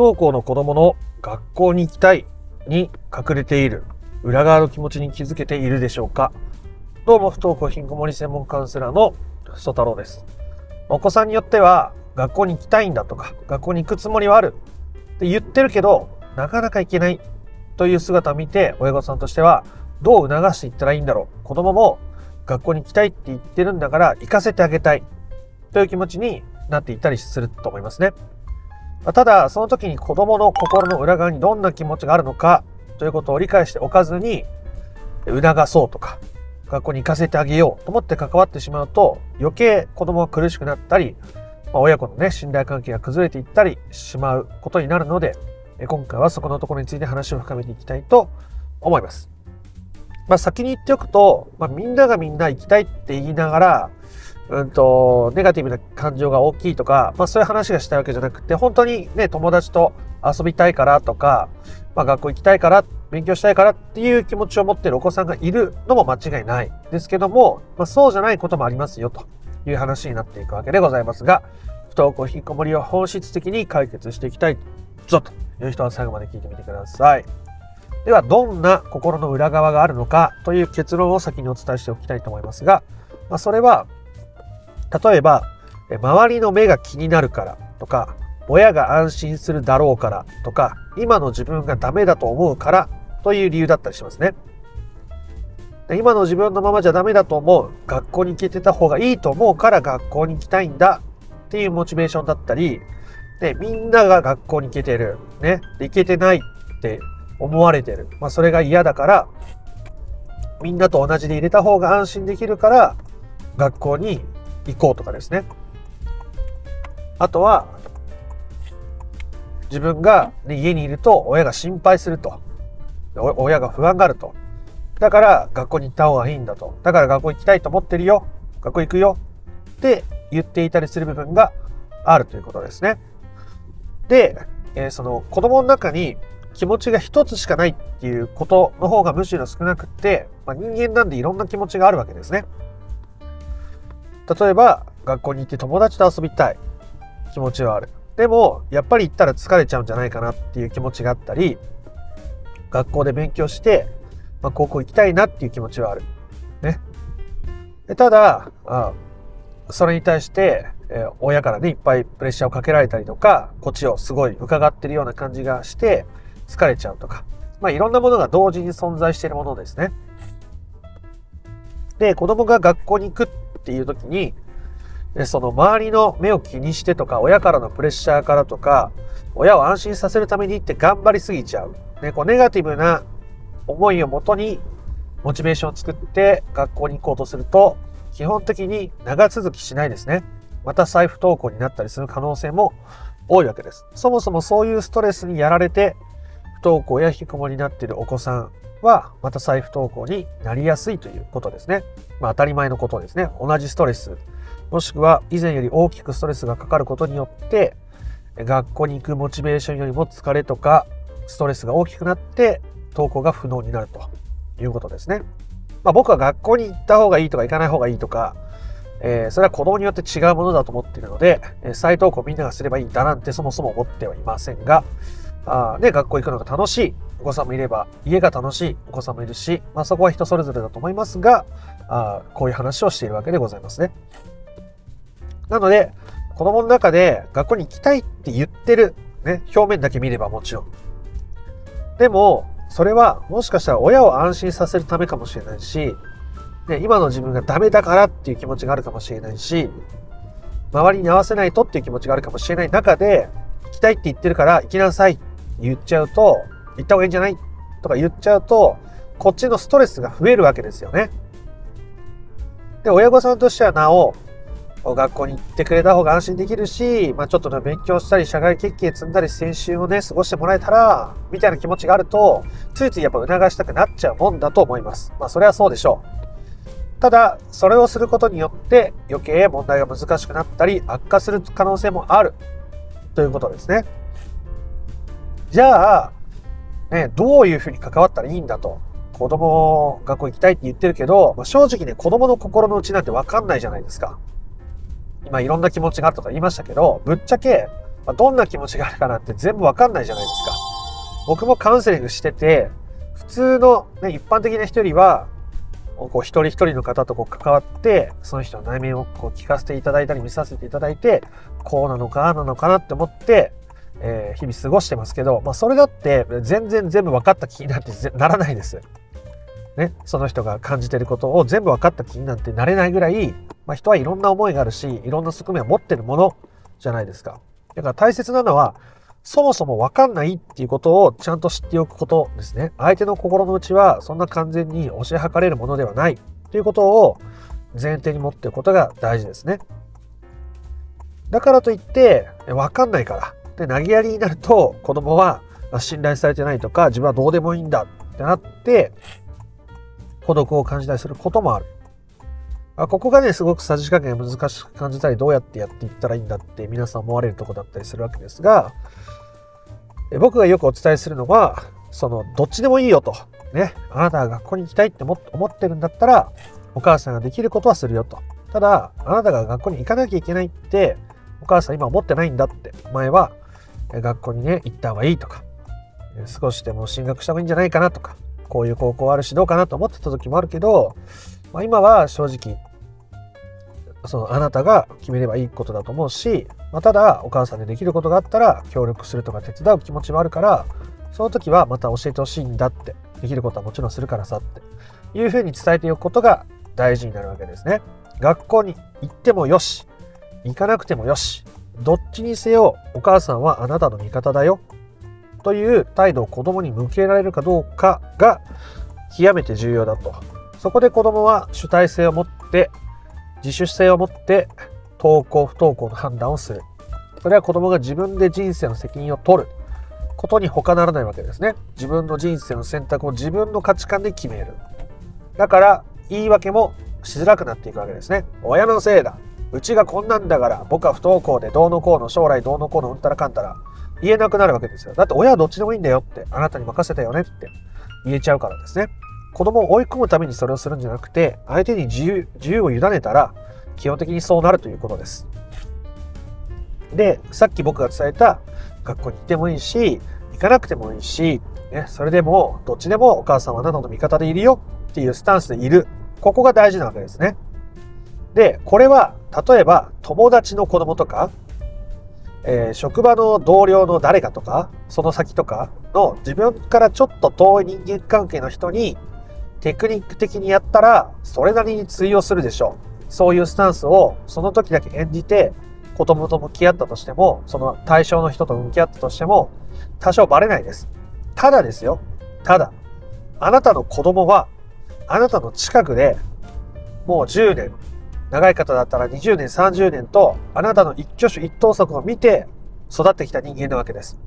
登校の子供の学校に行きたいに隠れている裏側の気持ちに気づけているでしょうか？どうも不登校ひんこもり専門カウンセラーの曽太郎です。お子さんによっては学校に行きたいんだとか学校に行くつもりはあるって言ってるけどなかなか行けないという姿を見て親御さんとしてはどう促していったらいいんだろう？子供も学校に行きたいって言ってるんだから行かせてあげたいという気持ちになっていたりすると思いますね。ただ、その時に子供の心の裏側にどんな気持ちがあるのかということを理解しておかずに、促そうとか、学校に行かせてあげようと思って関わってしまうと、余計子供が苦しくなったり、まあ、親子のね、信頼関係が崩れていったりしまうことになるので、今回はそこのところについて話を深めていきたいと思います。まあ、先に言っておくと、まあ、みんながみんな行きたいって言いながら、うんと、ネガティブな感情が大きいとか、まあそういう話がしたいわけじゃなくて、本当にね、友達と遊びたいからとか、まあ学校行きたいから、勉強したいからっていう気持ちを持っているお子さんがいるのも間違いないですけども、まあそうじゃないこともありますよという話になっていくわけでございますが、不登校引きこもりを本質的に解決していきたいぞという人は最後まで聞いてみてください。では、どんな心の裏側があるのかという結論を先にお伝えしておきたいと思いますが、まあ、それは例えば、周りの目が気になるからとか、親が安心するだろうからとか、今の自分がダメだと思うからという理由だったりしますね。今の自分のままじゃダメだと思う。学校に行けてた方がいいと思うから学校に行きたいんだっていうモチベーションだったり、で、みんなが学校に行けてる。ね。行けてないって思われてる。まあ、それが嫌だから、みんなと同じで入れた方が安心できるから、学校に行こうとかですね。あとは、自分が、ね、家にいると親が心配すると。親が不安があると。だから学校に行った方がいいんだと。だから学校行きたいと思ってるよ。学校行くよ。って言っていたりする部分があるということですね。で、えー、その子供の中に気持ちが一つしかないっていうことの方がむしろ少なくって、まあ、人間なんでいろんな気持ちがあるわけですね。例えば、学校に行って友達と遊びたい気持ちはある。でも、やっぱり行ったら疲れちゃうんじゃないかなっていう気持ちがあったり、学校で勉強して、まあ、高校行きたいなっていう気持ちはある。ね。ただ、あそれに対して、えー、親からね、いっぱいプレッシャーをかけられたりとか、こっちをすごい伺ってるような感じがして、疲れちゃうとか。まあ、いろんなものが同時に存在しているものですね。で、子供が学校に行くっていう時に、その周りの目を気にしてとか、親からのプレッシャーからとか、親を安心させるためにって頑張りすぎちゃう。ね、こうネガティブな思いをもとにモチベーションを作って学校に行こうとすると、基本的に長続きしないですね。また財布登校になったりする可能性も多いわけです。そもそもそういうストレスにやられて、不登校や引きこもりになっているお子さんは、また財布登校になりやすいということですね。まあ当たり前のことですね。同じストレス、もしくは以前より大きくストレスがかかることによって、学校に行くモチベーションよりも疲れとかストレスが大きくなって登校が不能になるということですね。まあ、僕は学校に行った方がいいとか行かない方がいいとか、えー、それは子供によって違うものだと思っているので、再登校みんながすればいいんだなんてそもそも思ってはいませんが、あね、学校行くのが楽しいお子さんもいれば、家が楽しいお子さんもいるし、まあ、そこは人それぞれだと思いますが、あこういう話をしているわけでございますね。なので、子供の中で学校に行きたいって言ってる、ね、表面だけ見ればもちろん。でも、それはもしかしたら親を安心させるためかもしれないし、ね、今の自分がダメだからっていう気持ちがあるかもしれないし、周りに合わせないとっていう気持ちがあるかもしれない中で、行きたいって言ってるから行きなさいって言っちゃうと、行った方がいいんじゃない？とか言っちゃうと、こっちのストレスが増えるわけですよね。で、親御さんとしてはなお、学校に行ってくれた方が安心できるし、まあちょっとね、勉強したり、社外決起積んだり、先週をね、過ごしてもらえたら、みたいな気持ちがあると、ついついやっぱ促したくなっちゃうもんだと思います。まあそれはそうでしょう。ただ、それをすることによって余計問題が難しくなったり、悪化する可能性もある。ということですね。じゃあ、ね、どういうふうに関わったらいいんだと。子供、学校行きたいって言ってるけど、まあ、正直ね、子供の心の内なんてわかんないじゃないですか。今いろんな気持ちがあるとか言いましたけど、ぶっちゃけ、まあ、どんな気持ちがあるかなんて全部わかんないじゃないですか。僕もカウンセリングしてて、普通の、ね、一般的な人よりは、こう一人一人の方とこう関わって、その人の内面をこう聞かせていただいたり見させていただいて、こうなのか、ああなのかなって思って、えー、日々過ごしてますけど、まあそれだって全然全部分かった気になってならないです。ね、その人が感じてることを全部分かった気になんてなれないぐらい、まあ、人はいろんな思いがあるし、いろんな側面を持ってるものじゃないですか。だから大切なのは、そもそも分かんないっていうことをちゃんと知っておくことですね。相手の心の内はそんな完全に教え計れるものではないということを前提に持っておくことが大事ですね。だからといって、分かんないから。で、投げやりになると子供は信頼されてないとか自分はどうでもいいんだってなって孤独を感じたりすることもある。あここがね、すごくさじ加減難しく感じたり、どうやってやっていったらいいんだって皆さん思われるとこだったりするわけですが、僕がよくお伝えするのは、その、どっちでもいいよと。ね。あなたが学校に行きたいって思ってるんだったら、お母さんができることはするよと。ただ、あなたが学校に行かなきゃいけないって、お母さん今思ってないんだって。前は、学校にね、行った方がいいとか、少しでも進学した方がいいんじゃないかなとか、こういう高校あるしどうかなと思ってた時もあるけど、まあ、今は正直そのあなたが決めればいいことだと思うし、まあ、ただお母さんでできることがあったら協力するとか手伝う気持ちもあるからその時はまた教えてほしいんだってできることはもちろんするからさっていうふうに伝えておくことが大事になるわけですね。学校に行ってもよし行かなくてもよしどっちにせよお母さんはあなたの味方だよという態度を子供に向けられるかどうかが極めて重要だとそこで子供は主体性を持って自主性を持って登校不登校の判断をする。それは子供が自分で人生の責任を取ることに他ならないわけですね。自分の人生の選択を自分の価値観で決める。だから言い訳もしづらくなっていくわけですね。親のせいだ。うちがこんなんだから僕は不登校でどうのこうの将来どうのこうのうんたらかんたら言えなくなるわけですよ。だって親はどっちでもいいんだよってあなたに任せたよねって言えちゃうからですね。子供を追い込むためにそれをするんじゃなくて、相手に自由自由を委ねたら、基本的にそうなるということです。で、さっき僕が伝えた、学校に行ってもいいし、行かなくてもいいし、ね、それでも、どっちでもお母さんはあなたの味方でいるよっていうスタンスでいる。ここが大事なわけですね。で、これは、例えば、友達の子供とか、えー、職場の同僚の誰かとか、その先とかの自分からちょっと遠い人間関係の人にテクニック的にやったら、それなりに通用するでしょう。そういうスタンスをその時だけ演じて、子供と向き合ったとしても、その対象の人と向き合ったとしても、多少バレないです。ただですよ。ただ、あなたの子供は、あなたの近くで、もう10年、長い方だったら20年、30年と、あなたの一挙手一投足を見て育ってきた人間なわけです。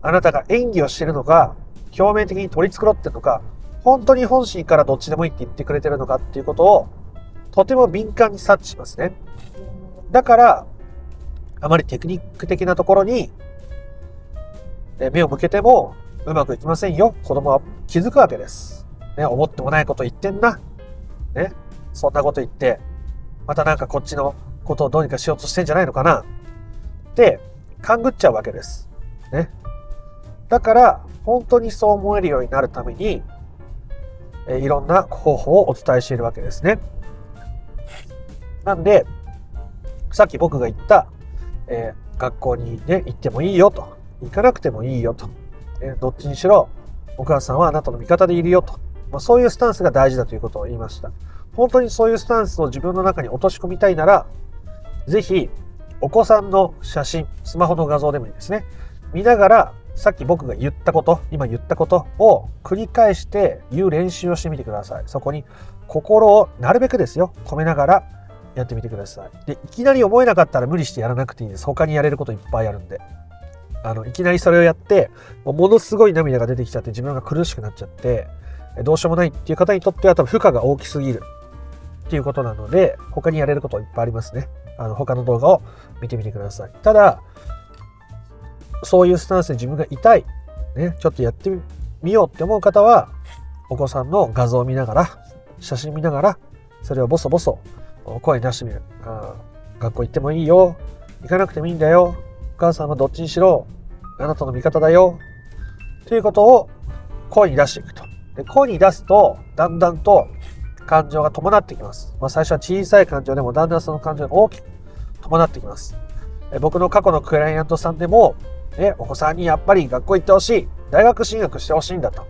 あなたが演技をしているのか、表面的に取り繕ってるのか、本当に本心からどっちでもいいって言ってくれてるのかっていうことを、とても敏感に察知しますね。だから、あまりテクニック的なところに、目を向けてもうまくいきませんよ。子供は気づくわけです。ね、思ってもないこと言ってんな。ね、そんなこと言って、またなんかこっちのことをどうにかしようとしてんじゃないのかな。って、勘ぐっちゃうわけです。ね。だから、本当にそう思えるようになるために、えいろんな方法をお伝えしているわけですね。なんで、さっき僕が言った、えー、学校にね、行ってもいいよと。行かなくてもいいよと。えどっちにしろ、お母さんはあなたの味方でいるよと。まあ、そういうスタンスが大事だということを言いました。本当にそういうスタンスを自分の中に落とし込みたいなら、ぜひ、お子さんの写真、スマホの画像でもいいですね。見ながら、さっき僕が言ったこと、今言ったことを繰り返して言う練習をしてみてください。そこに心をなるべくですよ、込めながらやってみてください。で、いきなり思えなかったら無理してやらなくていいです。他にやれることいっぱいあるんで。あの、いきなりそれをやって、ものすごい涙が出てきちゃって自分が苦しくなっちゃって、どうしようもないっていう方にとっては多分負荷が大きすぎるっていうことなので、他にやれることいっぱいありますね。あの、他の動画を見てみてください。ただ、そういうスタンスで自分が痛い、ね、ちょっとやってみようって思う方は、お子さんの画像を見ながら、写真見ながら、それをボソボソ声出してみる。あ学校行ってもいいよ。行かなくてもいいんだよ。お母さんはどっちにしろ、あなたの味方だよ。ということを声に出していくと。で声に出すと、だんだんと感情が伴ってきます。まあ、最初は小さい感情でも、だんだんその感情が大きく伴ってきます。え僕の過去のクライアントさんでも、え、お子さんにやっぱり学校行ってほしい、大学進学してほしいんだと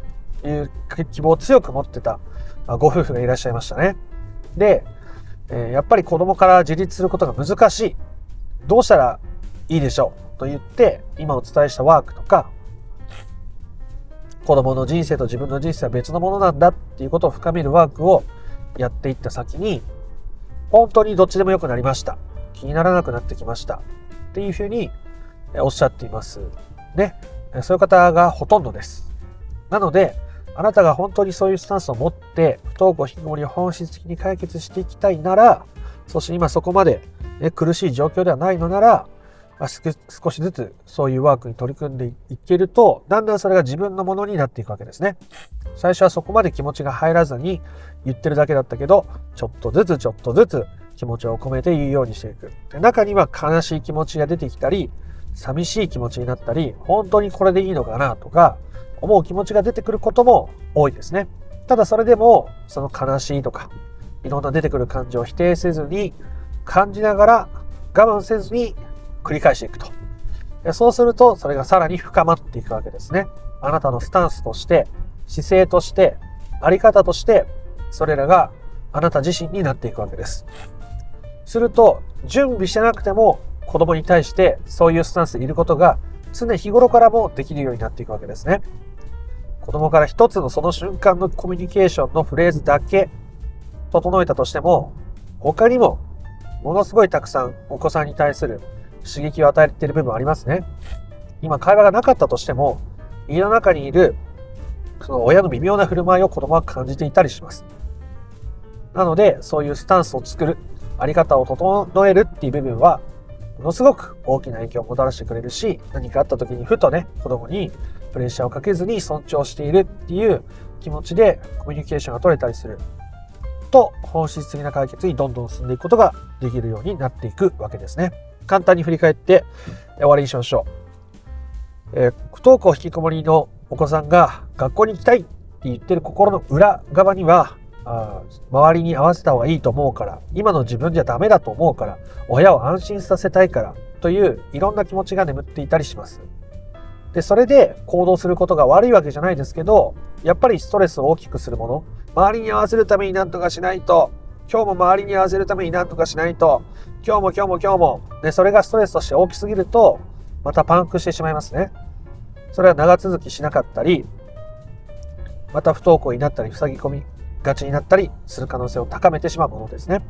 いう希望を強く持ってたご夫婦がいらっしゃいましたね。で、えやっぱり子供から自立することが難しい。どうしたらいいでしょうと言って、今お伝えしたワークとか、子供の人生と自分の人生は別のものなんだっていうことを深めるワークをやっていった先に、本当にどっちでも良くなりました。気にならなくなってきました。っていうふうにおっしゃっています。ね。そういう方がほとんどです。なので、あなたが本当にそういうスタンスを持って、不登校引きこもりを本質的に解決していきたいなら、そして今そこまで、ね、苦しい状況ではないのなら、少しずつそういうワークに取り組んでいけると、だんだんそれが自分のものになっていくわけですね。最初はそこまで気持ちが入らずに言ってるだけだったけど、ちょっとずつちょっとずつ気持ちを込めて言うようにしていく。で中には悲しい気持ちが出てきたり、寂しい気持ちになったり、本当にこれでいいのかなとか、思う気持ちが出てくることも多いですね。ただそれでも、その悲しいとか、いろんな出てくる感情を否定せずに、感じながら我慢せずに繰り返していくと。そうすると、それがさらに深まっていくわけですね。あなたのスタンスとして、姿勢として、あり方として、それらがあなた自身になっていくわけです。すると、準備してなくても子供に対してそういうスタンスでいることが常日頃からもできるようになっていくわけですね。子供から一つのその瞬間のコミュニケーションのフレーズだけ整えたとしても、他にもものすごいたくさんお子さんに対する刺激を与えている部分ありますね。今会話がなかったとしても、家の中にいるその親の微妙な振る舞いを子供は感じていたりします。なので、そういうスタンスを作る、あり方を整えるっていう部分は、ものすごく大きな影響をもたらしてくれるし、何かあった時にふとね、子供にプレッシャーをかけずに尊重しているっていう気持ちでコミュニケーションが取れたりすると、本質的な解決にどんどん進んでいくことができるようになっていくわけですね。簡単に振り返って終わりにしましょう。えー、不登校引きこもりのお子さんが学校に行きたいって言ってる心の裏側には、あ周りに合わせた方がいいと思うから、今の自分じゃダメだと思うから、親を安心させたいからといういろんな気持ちが眠っていたりします。で、それで行動することが悪いわけじゃないですけど、やっぱりストレスを大きくするもの、周りに合わせるために何とかしないと、今日も周りに合わせるために何とかしないと、今日も今日も今日も、ね、それがストレスとして大きすぎると、またパンクしてしまいますね。それは長続きしなかったり、また不登校になったり、塞ぎ込みがちになったりする可能性を高めてしまうものですね。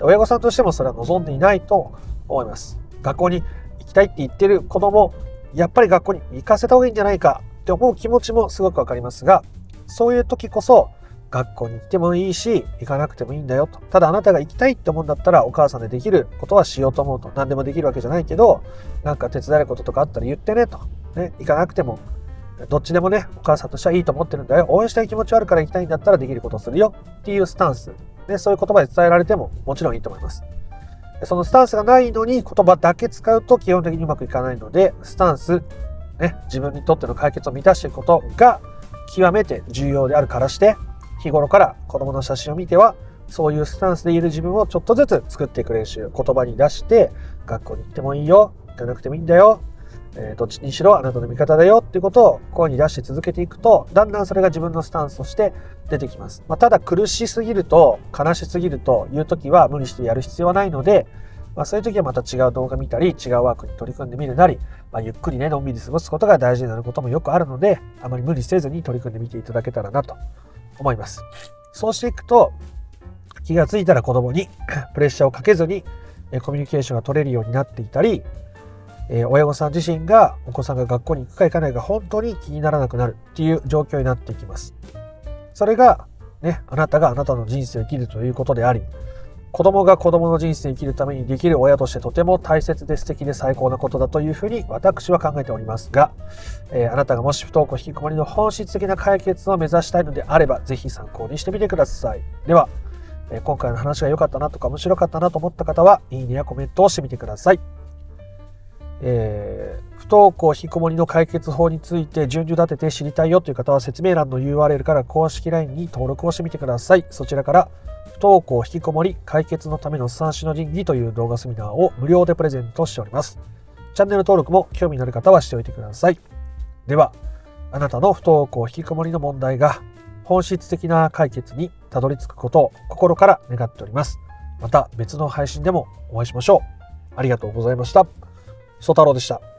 親御さんとしてもそれは望んでいないと思います。学校に行きたいって言ってる子供、やっぱり学校に行かせた方がいいんじゃないかって思う気持ちもすごくわかりますが、そういう時こそ学校に行ってもいいし、行かなくてもいいんだよと。ただあなたが行きたいって思うんだったらお母さんでできることはしようと思うと。何でもできるわけじゃないけど、なんか手伝えることとかあったら言ってねと。ね、行かなくても、どっちでもね、お母さんとしてはいいと思ってるんだよ。応援したい気持ちあるから行きたいんだったらできることをするよっていうスタンス。ね、そういう言葉で伝えられてももちろんいいと思います。そのスタンスがないのに言葉だけ使うと基本的にうまくいかないので、スタンス、ね、自分にとっての解決を満たしていくことが極めて重要であるからして、日頃から子供の写真を見ては、そういうスタンスでいる自分をちょっとずつ作っていく練習、言葉に出して、学校に行ってもいいよ、行かなくてもいいんだよ、え、どっちにしろあなたの味方だよっていうことを声に出して続けていくと、だんだんそれが自分のスタンスとして出てきます。まあ、ただ苦しすぎると、悲しすぎるという時は無理してやる必要はないので、まあ、そういう時はまた違う動画見たり、違うワークに取り組んでみるなり、まあ、ゆっくりね、のんびり過ごすことが大事になることもよくあるので、あまり無理せずに取り組んでみていただけたらなと思います。そうしていくと、気が付いたら子供に プレッシャーをかけずにコミュニケーションが取れるようになっていたり、親御さん自身がお子さんが学校に行くか行かないか本当に気にならなくなるっていう状況になっていきます。それが、ね、あなたがあなたの人生を生きるということであり、子供が子供の人生を生きるためにできる親としてとても大切で素敵で最高なことだというふうに私は考えておりますが、えー、あなたがもし不登校引きこもりの本質的な解決を目指したいのであれば、ぜひ参考にしてみてください。では、えー、今回の話が良かったなとか面白かったなと思った方は、いいねやコメントをしてみてください。えー、不登校引きこもりの解決法について順序立てて知りたいよという方は説明欄の URL から公式 LINE に登録をしてみてください。そちらから不登校引きこもり解決のための三種の神器という動画セミナーを無料でプレゼントしております。チャンネル登録も興味のある方はしておいてください。では、あなたの不登校引きこもりの問題が本質的な解決にたどり着くことを心から願っております。また別の配信でもお会いしましょう。ありがとうございました。曽太郎でした。